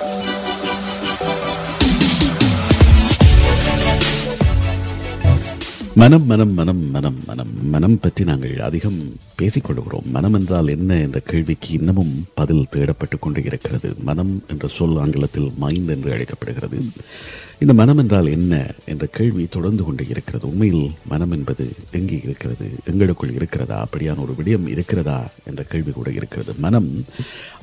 Bye. மனம் மனம் மனம் மனம் மனம். மனம் பற்றி நாங்கள் அதிகம் பேசிக் கொள்கிறோம் மனம் என்றால் என்ன என்ற கேள்விக்கு இன்னமும் பதில் தேடப்பட்டு கொண்டு இருக்கிறது. மனம் என்ற சொல் ஆங்கிலத்தில் மைண்ட் என்று அழைக்கப்படுகிறது. இந்த மனம் என்றால் என்ன என்ற கேள்வி தொடர்ந்து கொண்டு இருக்கிறது. உண்மையில் மனம் என்பது எங்கே இருக்கிறது? எங்களுக்குள் இருக்கிறதா? அப்படியான ஒரு விடயம் இருக்கிறதா என்ற கேள்வி கூட இருக்கிறது. மனம்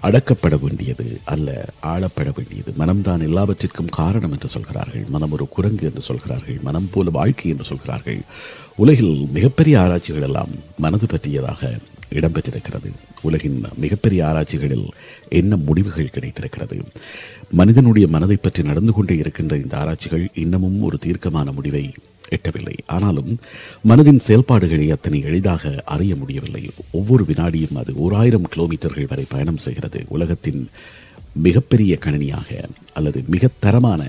அடக்கப்பட வேண்டியது அல்ல ஆளப்பட வேண்டியது. மனம்தான் எல்லாவற்றிற்கும் காரணம் என்று சொல்கிறார்கள். மனம் ஒரு குரங்கு என்று சொல்கிறார்கள். மனம் போல வாழ்க்கை என்று சொல்கிறார்கள். உலகில் மிகப்பெரிய ஆராய்ச்சிகள் எல்லாம் மனது பற்றியதாக இடம்பெற்றிருக்கிறது. உலகின் மிகப்பெரிய ஆராய்ச்சிகளில் என்ன முடிவுகள் கிடைத்திருக்கிறது? மனிதனுடைய மனதை பற்றி நடந்து கொண்டே இருக்கின்ற இந்த ஆராய்ச்சிகள் இன்னமும் ஒரு தீர்க்கமான முடிவை எட்டவில்லை. ஆனாலும் மனதின் செயல்பாடுகளை அத்தனை எளிதாக அறிய முடியவில்லை. ஒவ்வொரு வினாடியும் அது ஓராயிரம் கிலோமீட்டர்கள் வரை பயணம் செய்கிறது. உலகத்தின் மிகப்பெரிய கணினியாக அல்லது மிக தரமான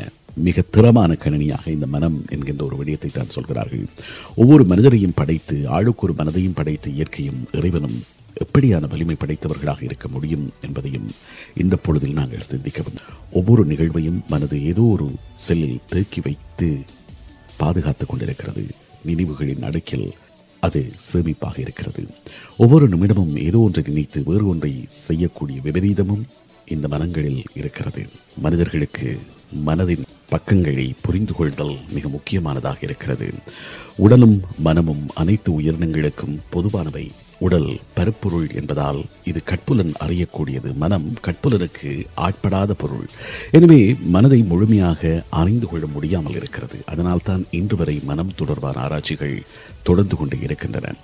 மிக திறமான கணினியாக இந்த மனம் என்கின்ற ஒரு விடயத்தை தான் சொல்கிறார்கள். ஒவ்வொரு மனிதரையும் படைத்து ஆளுக்கு ஒரு மனதையும் படைத்து இயற்கையும் இறைவனும் எப்படியான வலிமை படைத்தவர்களாக இருக்க முடியும் என்பதையும் இந்த பொழுதில் நாங்கள் சிந்திக்கவும். ஒவ்வொரு நிகழ்வையும் மனது ஏதோ ஒரு செல்லில் தேக்கி வைத்து பாதுகாத்து கொண்டிருக்கிறது. நினைவுகளின் அடுக்கில் அது சேமிப்பாக இருக்கிறது. ஒவ்வொரு நிமிடமும் ஏதோ ஒன்றை நினைத்து வேறு ஒன்றை செய்யக்கூடிய விபரீதமும் இந்த மனங்களில் இருக்கிறது. மனிதர்களுக்கு மனதின் பக்கங்களை புரிந்து கொள்தல் மிக முக்கியமானதாக இருக்கிறது. உடலும் மனமும் அனைத்து உயிரினங்களுக்கும் பொதுவானவை. உடல் பருப்பொருள் என்பதால் இது கட்புலன் அறியக்கூடியது. மனம் கட்புலனுக்கு ஆட்படாத பொருள். எனவே மனதை முழுமையாக அறிந்து கொள்ள முடியாமல் இருக்கிறது. அதனால்தான் இன்று வரை மனம் தொடர்பான ஆராய்ச்சிகள் தொடர்ந்து கொண்டு இருக்கின்றன.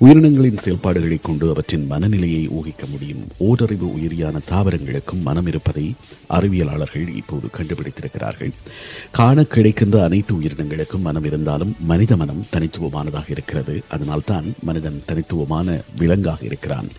உயிரினங்களின் செயல்பாடுகளை கொண்டு அவற்றின் மனநிலையை ஊகிக்க முடியும். ஓரறிவு உயிரியான தாவரங்களுக்கும் மனம் இருப்பதை அறிவியலாளர்கள் இப்போது கண்டுபிடித்திருக்கிறார்கள். காண கிடைக்கின்ற அனைத்து உயிரினங்களுக்கும் மனம் இருந்தாலும் மனித மனம் தனித்துவமானதாக இருக்கிறது. அதனால்தான் மனிதன் தனித்துவமான விலங்காக இருக்கிறான்.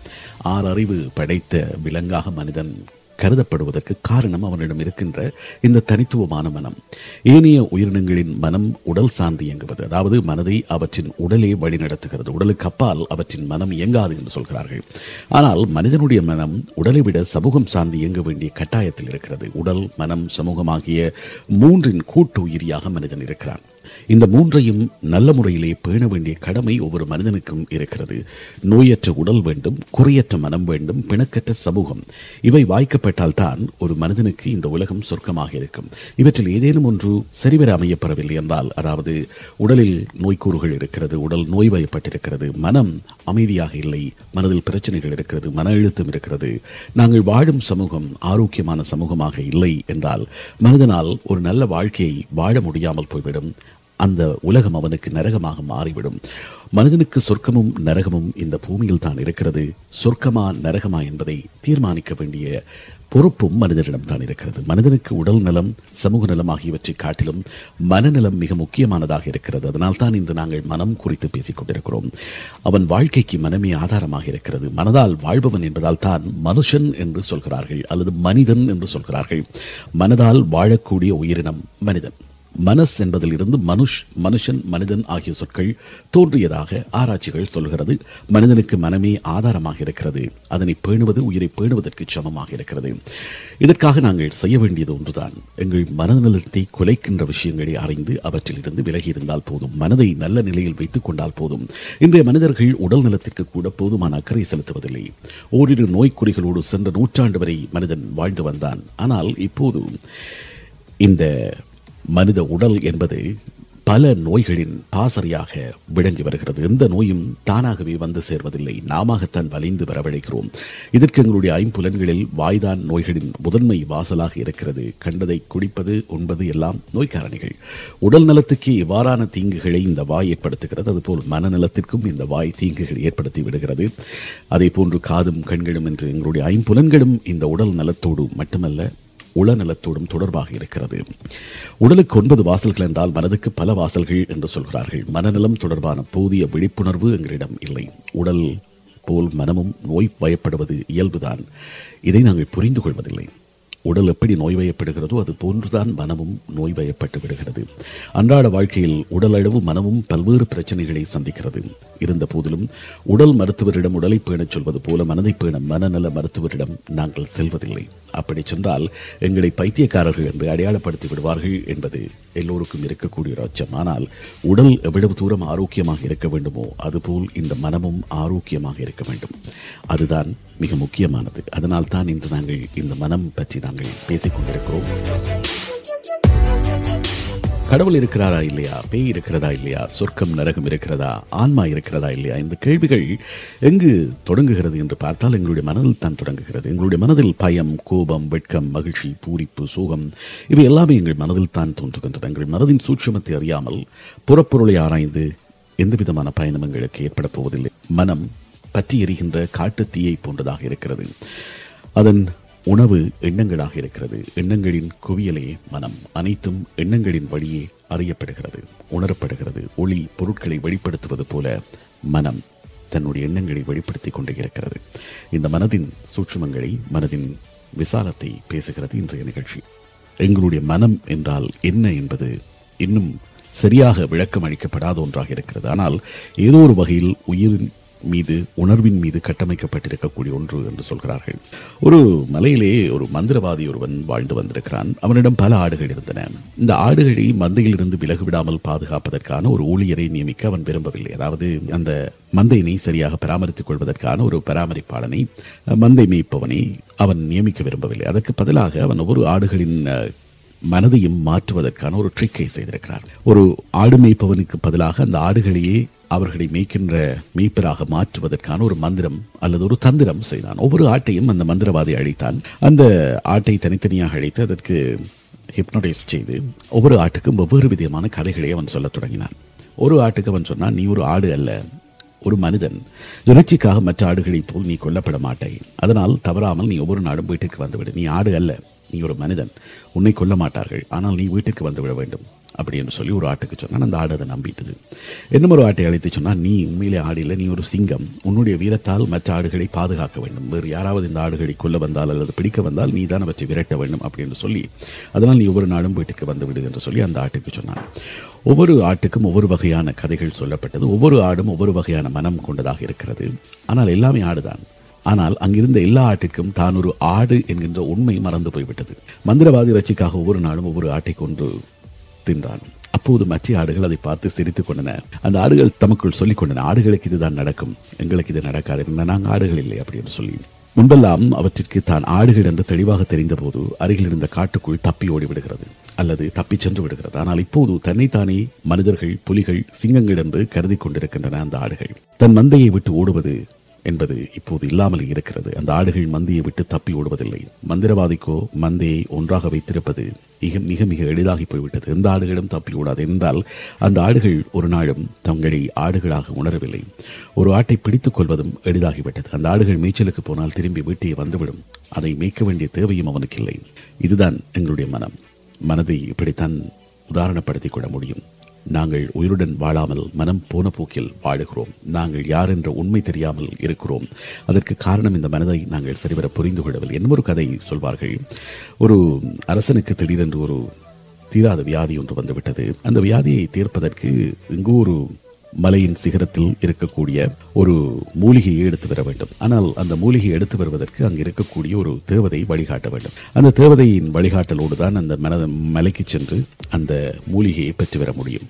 ஆறறிவு படைத்த விலங்காக மனிதன் கருதப்படுவதற்கு காரணம் அவனிடம் இருக்கின்ற இந்த தனித்துவமான மனம். ஏனைய உயிரினங்களின் மனம் உடல் சார்ந்து இயங்குவது அதாவது மனதை அவற்றின் உடலே வழிநடத்துகிறது உடலுக்கு அப்பால் அவற்றின் மனம் இயங்காது என்று சொல்கிறார்கள். ஆனால் மனிதனுடைய மனம் உடலை விட சமூகம் சார்ந்து இயங்க வேண்டிய கட்டாயத்தில் இருக்கிறது. உடல் மனம் சமூகம் ஆகிய மூன்றின் கூட்டு உயிரியாக மனிதன் இருக்கிறான். இந்த மூன்றையும் நல்ல முறையிலே பேண வேண்டிய கடமை ஒவ்வொரு மனிதனுக்கும் இருக்கிறது. நோயற்ற உடல் வேண்டும் குறையற்ற மனம் வேண்டும் பிணக்கற்ற சமூகம். இவை வாய்க்கப்பட்டால் தான் ஒரு மனிதனுக்கு இந்த உலகம் சொர்க்கமாக இருக்கும். இவற்றில் ஏதேனும் ஒன்று சரிவர அமையப்பெறவில்லை என்றால் அதாவது உடலில் நோய்க்கூறுகள் இருக்கிறது உடல் நோய்வாய்ப்பட்டிருக்கிறது மனம் அமைதியாக இல்லை மனதில் பிரச்சனைகள் இருக்கிறது மன அழுத்தம் இருக்கிறது. நாங்கள் வாழும் சமூகம் ஆரோக்கியமான சமூகமாக இல்லை என்றால் மனிதனால் ஒரு நல்ல வாழ்க்கையை வாழ முடியாமல் போய்விடும். அந்த உலகம் அவனுக்கு நரகமாக மாறிவிடும். மனிதனுக்கு சொர்க்கமும் நரகமும் இந்த பூமியில் தான் இருக்கிறது. சொர்க்கமா நரகமா என்பதை தீர்மானிக்க வேண்டிய பொறுப்பும் மனிதனிடம் தான் இருக்கிறது. மனிதனுக்கு உடல் நலம் சமூக நலம் ஆகியவற்றை காட்டிலும் மனநலம் மிக முக்கியமானதாக இருக்கிறது. அதனால் தான் இன்று நாங்கள் மனம் குறித்து பேசிக் கொண்டிருக்கிறோம். அவன் வாழ்க்கைக்கு மனமே ஆதாரமாக இருக்கிறது. மனதால் வாழ்பவன் என்பதால் தான் மனுஷன் என்று சொல்கிறார்கள் அல்லது மனிதன் என்று சொல்கிறார்கள். மனதால் வாழக்கூடிய உயிரினம் மனிதன். மனஸ் என்பதிலிருந்து மனுஷ் மனுஷன் மனிதன் ஆகிய சொற்கள் தோன்றியதாக ஆராய்ச்சிகள் சொல்கிறது மனிதனுக்கு மனமே ஆதாரமாக இருக்கிறது. அதனை பேணுவது உயிரை பேணுவதற்கு சமமாக இருக்கிறது. இதற்காக நாங்கள் செய்ய வேண்டியது ஒன்றுதான். எங்கள் மனநலத்தை குலைக்கின்ற விஷயங்களை அறிந்து அவற்றிலிருந்து விலகி இருந்தால் போதும். மனதை நல்ல நிலையில் வைத்துக் கொண்டால் போதும். இன்றைய மனிதர்கள் உடல் நலத்திற்கு கூட போதுமான அக்கறை செலுத்துவதில்லை. ஓரிரு நோய்க்குறிகளோடு சென்ற நூற்றாண்டு வரை மனிதன் வாழ்ந்து வந்தான். ஆனால் இப்போது இந்த மனித உடல் என்பது பல நோய்களின் பாசறையாக விளங்கி வருகிறது. எந்த நோயும் தானாகவே வந்து சேர்வதில்லை. நாமத்தான் வளைந்து வரவழைக்கிறோம். இதற்கு எங்களுடைய ஐம்புலன்களில் வாய்தான் நோய்களின் முதன்மை வாசலாக இருக்கிறது. கண்டதை குடிப்பது உண்பது எல்லாம் நோய்க்காரணிகள். உடல் நலத்துக்கு இவ்வாறான தீங்குகளை இந்த வாய் ஏற்படுத்துகிறது. அதுபோல் மனநலத்திற்கும் இந்த வாய் தீங்குகள் ஏற்படுத்தி விடுகிறது. அதே போன்று காதும் கண்களும் என்று எங்களுடைய ஐம்புலன்களும் இந்த உடல் நலத்தோடு மட்டுமல்ல உளநலத்தோடும் தொடர்பாக இருக்கிறது. உடலுக்கு ஒன்பது வாசல்கள் என்றால் மனதுக்கு பல வாசல்கள் என்று சொல்கிறார்கள். மனநலம் தொடர்பான போதிய விழிப்புணர்வு எங்களிடம் இல்லை. உடல் போல் மனமும் நோய் பயப்படுவது இயல்புதான். இதை நாங்கள் புரிந்து கொள்வதில்லை. உடல் எப்படி நோய்வயப்படுகிறதோ அது போன்றுதான் மனமும் நோய்வயப்பட்டு விடுகிறது. அன்றாட வாழ்க்கையில் உடலளவு மனமும் பல்வேறு பிரச்சனைகளை சந்திக்கிறது. இருந்த போதிலும் உடல் மருத்துவரிடம் உடலை பேணச் சொல்வது போல மனதை பேண மனநல மருத்துவரிடம் நாங்கள் செல்வதில்லை. அப்படி சென்றால் எங்களை பைத்தியக்காரர்கள் என்று அடையாளப்படுத்தி விடுவார்கள் என்பது எல்லோருக்கும் இருக்கக்கூடிய ஒரு அச்சம் ஆனால் உடல் எவ்வளவு தூரம் ஆரோக்கியமாக இருக்க வேண்டுமோ அதுபோல் இந்த மனமும் ஆரோக்கியமாக இருக்க வேண்டும். அதுதான் மிக முக்கியமானது. அதனால் தான் இன்று நாங்கள் இந்த மனம் பற்றி நாங்கள் பேசிக் கொண்டிருக்கிறோம். கடவுள் இருக்கிறாரா இல்லையா? பேய் இருக்கிறதா இல்லையா? சொர்க்கம் நரகம் இருக்கிறதா? ஆன்மா இருக்கிறதா இல்லையா? இந்த கேள்விகள் எங்கு தொடங்குகிறது என்று பார்த்தால் எங்களுடைய மனதில் தான் தொடங்குகிறது. எங்களுடைய மனதில் பயம் கோபம் வெட்கம் மகிழ்ச்சி பூரிப்பு சோகம் இவை எல்லாமே எங்கள் மனதில் தான் தோன்றுகின்றன. எங்கள் மனதின் சூட்சமத்தை அறியாமல் புறப்பொருளை ஆராய்ந்து எந்த விதமான பயணம் எங்களுக்கு ஏற்பட போவதில்லை. மனம் பற்றி எரிகின்ற காட்டுத்தீயை போன்றதாக இருக்கிறது. அதன் உணவு எண்ணங்களாக இருக்கிறது. எண்ணங்களின் குவியலே மனம். அனைத்தும் எண்ணங்களின் வழியே அறியப்படுகிறது உணரப்படுகிறது. ஒளி பொருட்களை வெளிப்படுத்துவது போல மனம் தன்னுடைய எண்ணங்களை வெளிப்படுத்திக் கொண்டே இருக்கிறது. இந்த மனதின் சூட்சுமங்களை மனதின் விசாலத்தை பேசுகிறது இன்றைய நிகழ்ச்சி. எங்களுடைய மனம் என்றால் என்ன என்பது இன்னும் சரியாக விளக்கம் அளிக்கப்படாத ஒன்றாக இருக்கிறது. ஆனால் ஏதோ ஒரு வகையில் உயிரின் மீது உணர்வின் மீது கட்டமைக்கப்பட்டிருக்கக்கூடிய ஒன்று என்று சொல்கிறார்கள். ஒரு மலையிலே ஒரு மந்திரவாதி ஒருவன் வாழ்ந்து வந்திருக்கிறான். அவனிடம் பல ஆடுகள் இருந்தன. இந்த ஆடுகளை மந்தையிலிருந்து விலகு விடாமல் பாதுகாப்பதற்கான ஒரு ஊழியரை நியமிக்க அவன் விரும்பவில்லை. அதாவது அந்த மந்தையினை சரியாக பராமரித்துக் கொள்வதற்கான ஒரு பராமரிப்பாளனை மந்தை மேய்ப்பவனை அவன் நியமிக்க விரும்பவில்லை. அதற்கு பதிலாக அவன் ஒவ்வொரு ஆடுகளின் மனதையும் மாற்றுவதற்கான ஒரு ட்ரிக்கை செய்திருக்கிறார் ஒரு ஆடு மேய்ப்பவனுக்கு பதிலாக அந்த ஆடுகளையே அவர்களை மேய்க்கின்ற மேய்ப்பராக மாற்றுவதற்கான ஒரு மந்திரம் அல்லது ஒரு தந்திரம் செய்தான். ஒவ்வொரு ஆட்டையும் அந்த மந்திரவாதி அழைத்தான். அந்த ஆட்டை தனித்தனியாக அழைத்து அதற்கு ஹிப்னோடைஸ் செய்து ஒவ்வொரு ஆட்டுக்கும் ஒவ்வொரு விதமான கதைகளை அவன் சொல்லத் தொடங்கினான். ஒரு ஆட்டுக்கு அவன் சொன்னான் நீ ஒரு ஆடு அல்ல ஒரு மனிதன். இறைச்சிக்காக மற்ற ஆடுகளைப் போல் நீ கொல்லப்பட மாட்டாய். அதனால் தவறாமல் நீ ஒவ்வொரு நாடும் வீட்டிற்கு வந்துவிடு. நீ ஆடு அல்ல நீ ஒரு மனிதன். உன்னை கொல்ல மாட்டார்கள். ஆனால் நீ வீட்டிற்கு வந்துவிட வேண்டும். அப்படி என்று சொல்லி ஒரு ஆட்டுக்கு சொன்னான். அந்த ஆடு அதை நம்பிட்டது. இன்னும் ஒரு ஆட்டை அழைத்து சொன்னால் நீ உண்மையிலே ஆடு இல்லை நீ ஒரு சிங்கம். உன்னுடைய வீரத்தால் மற்ற ஆடுகளை பாதுகாக்க வேண்டும். வேறு யாராவது இந்த ஆடுகளை கொல்ல வந்தால் அல்லது பிடிக்க வந்தால் நீ தான் அவற்றை விரட்ட வேண்டும் அப்படின்னு சொல்லி அதனால் நீ ஒவ்வொரு நாளும் வீட்டுக்கு வந்து விடு என்று சொல்லி அந்த ஆட்டுக்கு சொன்னான். ஒவ்வொரு ஆட்டுக்கும் ஒவ்வொரு வகையான கதைகள் சொல்லப்பட்டது. ஒவ்வொரு ஆடும் ஒவ்வொரு வகையான மனம் கொண்டதாக இருக்கிறது. ஆனால் எல்லாமே ஆடுதான். ஆனால் அங்கிருந்த எல்லா ஆட்டிற்கும் தான் ஒரு ஆடு என்கின்ற உண்மை மறந்து போய்விட்டது. மந்திரவாதி வச்சிக்காக ஒவ்வொரு நாளும் ஒவ்வொரு ஆட்டை கொன்று தின்றான் அப்போது மற்ற ஆடுகள் அதை பார்த்து சிரித்துக் கொண்டன. அந்த ஆடுகள் தமக்குள் சொல்லிக் கொண்டன ஆடுகளுக்கு இதுதான் நடக்கும். எங்களுக்கு இது நடக்காது. நாங்கள் ஆடுகள் இல்லை அப்படின்னு சொல்லி. முன்பெல்லாம் அவற்றிற்கு தான் ஆடுகள் என்று தெளிவாக தெரிந்தபோது அருகில் இருந்த காட்டுக்குள் தப்பி ஓடி விடுகிறது அல்லது தப்பி சென்று விடுகிறது. ஆனால் இப்போது தன்னைத்தானே மனிதர்கள் புலிகள் சிங்கங்கள் என்று கருதி கொண்டிருக்கின்றன அந்த ஆடுகள். தன் மந்தையை விட்டு ஓடுவது என்பது இப்போது இல்லாமல் இருக்கிறது. அந்த ஆடுகள் மந்தியை விட்டு தப்பி ஓடுவதில்லை. மந்திரவாதிக்கோ மந்தையை ஒன்றாக வைத்திருப்பது மிக மிக மிக எளிதாகி போய்விட்டது. எந்த ஆடுகளும் தப்பி ஓடாது என்றால் அந்த ஆடுகள் ஒரு நாளும் தங்களை ஆடுகளாக உணரவில்லை. ஒரு ஆட்டை பிடித்துக் கொள்வதும் எளிதாகிவிட்டது. அந்த ஆடுகள் மேய்ச்சலுக்கு போனால் திரும்பி வீட்டை வந்துவிடும். அதை மேய்க்க வேண்டிய தேவையும் அவனுக்கு இல்லை. இதுதான் எங்களுடைய மனம். மனதை இப்படித்தான் உதாரணப்படுத்திக் கொள்ள முடியும். நாங்கள் உயிருடன் வாழாமல் மனம் போன போக்கில் வாழுகிறோம். நாங்கள் யார் என்ற உண்மை தெரியாமல் இருக்கிறோம். அதற்கு காரணம் இந்த மனதை நாங்கள் சரிவர புரிந்து கொள்ளவில்லை. என்ன ஒரு கதை சொல்வார்கள்? ஒரு அரசனுக்கு திடீரென்று ஒரு தீராத வியாதி ஒன்று வந்துவிட்டது. அந்த வியாதியை தீர்ப்பதற்கு இங்கு ஒரு மலையின் சிகரத்தில் இருக்கக்கூடிய ஒரு மூலிகையை எடுத்து வர வேண்டும். ஆனால் அந்த மூலிகையை எடுத்து வருவதற்கு அங்கு இருக்கக்கூடிய ஒரு தேவதை வழிகாட்ட வேண்டும். அந்த தேவதையின் வழிகாட்டலோடு தான் அந்த மன மலைக்கு சென்று அந்த மூலிகையை பெற்று பெற முடியும்.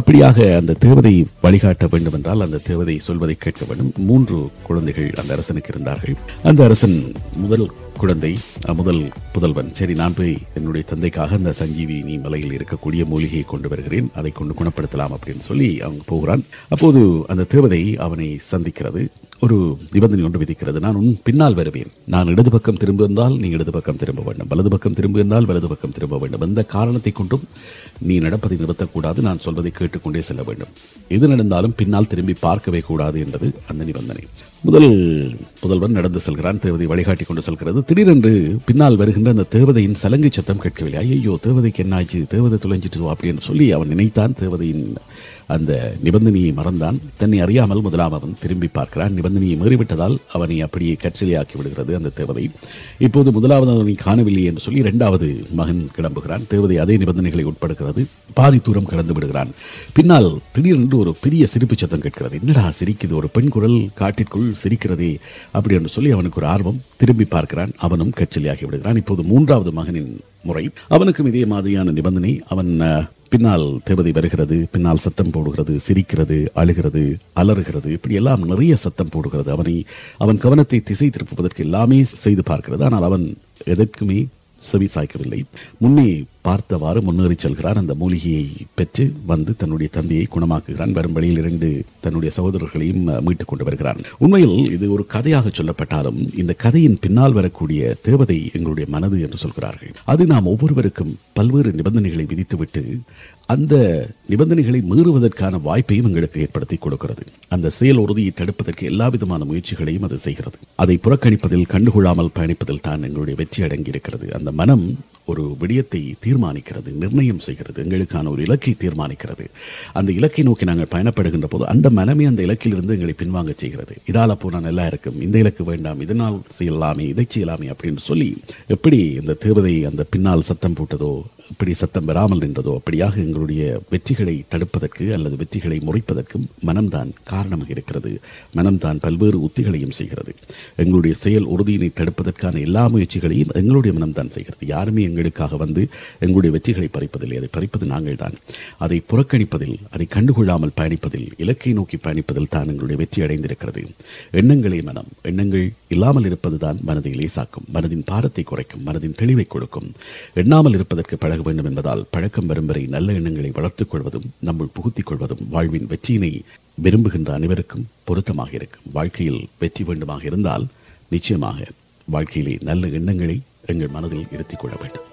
அப்படியாக அந்த தேவதை வழிகாட்ட வேண்டும் என்றால் அந்த தேவதை சொல்வதை கேட்க வேண்டும். மூன்று குழந்தைகள் அந்த அரசனுக்கு இருந்தார்கள். அந்த அரசன் முதல் குழந்தை முதல் புதல்வன். சரி நான் போய் என்னுடைய தந்தைக்காக அந்த சஞ்சீவினி மலையில் இருக்கக்கூடிய மூலிகையை கொண்டு வருகிறேன். அதை கொண்டு குணப்படுத்தலாம் அப்படின்னு சொல்லி அவங்க போகிறான். அப்போது அந்த தேவதை அவனை சந்திக்கிறது ஒரு நிபந்தனை ஒன்று விதிக்கிறது. நான் உன் பின்னால் வருவேன். நான் இடது பக்கம் திரும்ப இருந்தால் நீ இடது பக்கம் திரும்ப வேண்டும். வலது பக்கம் திரும்ப இருந்தால் வலது பக்கம் திரும்ப வேண்டும். எந்த காரணத்தை கொண்டும் நீ நடப்பதை நிறுத்தக்கூடாது. நான் சொல்வதை கேட்டுக்கொண்டே செல்ல வேண்டும். எது நடந்தாலும் பின்னால் திரும்பி பார்க்கவே கூடாது என்பது அந்த நிபந்தனை. முதல் புதல்வன் நடந்து செல்கிறான். தேவதை வழிகாட்டி கொண்டு செல்கிறது. திடீரென்று பின்னால் வருகின்ற அந்த தேவதையின் சலங்கை சத்தம் கேட்கவில்லை. ஐயோ தேவதைக்கு என்ன ஆச்சு தேவதை தொலைஞ்சிட்டு அப்படின்னு சொல்லி அவன் நினைத்தான். தேவதையின் அந்த நிபந்தனையை மறந்தான். தன்னை அறியாமல் முதலாம் அவன் திரும்பி பார்க்கிறான். நிபந்தனையை மீறிவிட்டதால் அவனை அப்படியே கட்சிலையாக்கி விடுகிறது அந்த தேவதை. இப்போது முதலாவது அவனை காணவில்லை என்று சொல்லி இரண்டாவது மகன் கிளம்புகிறான். தேவதை அதே நிபந்தனைகளை உட்படுகிறது. பாதி தூரம் கடந்து விடுகிறான். பின்னால் திடீரென்று ஒரு பெரிய சிரிப்பு சத்தம் கேட்கிறது. என்னடா சிரிக்குது? ஒரு பெண் குரல் காட்டிற்குள் சிரிக்கிறதே அப்படி என்று சொல்லி அவனுக்கு ஒரு ஆர்வம் திரும்பி பார்க்கிறான். அவனும் கச்சலியாகி விடுகிறான். இப்போது மூன்றாவது மகனின் முறை. அவனுக்கும் இதே மாதிரியான நிபந்தனை. அவன் பின்னால் தேவதை வருகிறது பின்னால் சத்தம் போடுகிறது சிரிக்கிறது அழுகிறது அலறுகிறது இப்படி எல்லாம் நிறைய சத்தம் போடுகிறது. அவனை அவன் கவனத்தை திசை திருப்புவதற்கு எல்லாமே செய்து பார்க்கிறது. ஆனால் அவன் எதற்குமே செவிசாய்க்கவில்லை. முன்னே பார்த்தவாறு முன்னேறி செல்கிறான் அந்த மூலிகையை பெற்று வந்து தன்னுடைய தந்தையை குணமாக்குகிறான். வரும் வழியில் இரண்டு தன்னுடைய சகோதரர்களையும் மீட்டுக் கொண்டு வருகிறான். உண்மையில் இது ஒரு கதையாக சொல்லப்பட்டாலும் இந்த கதையின் பின்னால் வரக்கூடிய தேவதை எங்களுடைய மனது என்று சொல்கிறார்கள். அது நாம் ஒவ்வொருவருக்கும் பல்வேறு நிபந்தனைகளை விதித்துவிட்டு அந்த நிபந்தனைகளை மீறுவதற்கான வாய்ப்பையும் எங்களுக்கு ஏற்படுத்தி கொடுக்கிறது. அந்த செயல் உறுதியை தடுப்பதற்கு எல்லா விதமான முயற்சிகளையும் அது செய்கிறது. அதை புறக்கணிப்பதில் கண்டுகொள்ளாமல் பயணிப்பதில் தான் எங்களுடைய வெற்றி அடங்கி இருக்கிறது அந்த மனம் ஒரு விடயத்தை தீர்மானிக்கிறது நிர்ணயம் செய்கிறது எங்களுக்கான ஒரு இலக்கை தீர்மானிக்கிறது. அந்த இலக்கை நோக்கி நாங்கள் பயணப்படுகின்ற போது அந்த மனமே அந்த இலக்கிலிருந்து எங்களை பின்வாங்க செய்கிறது. இதால் அப்போ நான் நல்லா இருக்கும். இந்த இலக்கு வேண்டாம். இதனால் செய்யலாமே இதை செய்யலாமே அப்படின்னு சொல்லி எப்படி இந்த தேவதை அந்த பின்னால் சத்தம் போட்டதோ இப்படி சத்தம் வராமல் நின்றதோ அப்படியாக எங்களுடைய வெற்றிகளை தடுப்பதற்கு அல்லது வெற்றிகளை முறைப்பதற்கும் மனம்தான் காரணமாக இருக்கிறது. மனம்தான் பல்வேறு உத்திகளையும் செய்கிறது. எங்களுடைய செயல் உறுதியினை தடுப்பதற்கான எல்லா முயற்சிகளையும் எங்களுடைய மனம்தான் செய்கிறது. யாருமே எங்களுக்காக வந்து எங்களுடைய வெற்றிகளை பறிப்பதில்லை. அதை பறிப்பது நாங்கள் தான் அதை புறக்கணிப்பதில் அதை கண்டுகொள்ளாமல் பயணிப்பதில் இலக்கை நோக்கி பயணிப்பதில் தான் எங்களுடைய வெற்றி அடைந்திருக்கிறது. எண்ணங்களே மனம். எண்ணங்கள் இல்லாமல் இருப்பதுதான் மனதை லேசாக்கும் மனதின் பாரத்தை குறைக்கும் மனதின் தெளிவை கொடுக்கும். எண்ணாமல் இருப்பதற்கு பழக வேண்டும் என்பதால் பழக்கம் வரும் வரை நல்ல எண்ணங்களை வளர்த்துக் கொள்வதும் நம்முள் புகுத்திக் கொள்வதும் வாழ்வின் வெற்றியினை விரும்புகின்ற அனைவருக்கும் பொருத்தமாக இருக்கும். வாழ்க்கையில் வெற்றி வேண்டுமாக இருந்தால் நிச்சயமாக வாழ்க்கையிலே நல்ல எண்ணங்களை எங்கள் மனதில் இருத்திக் கொள்ள வேண்டும்.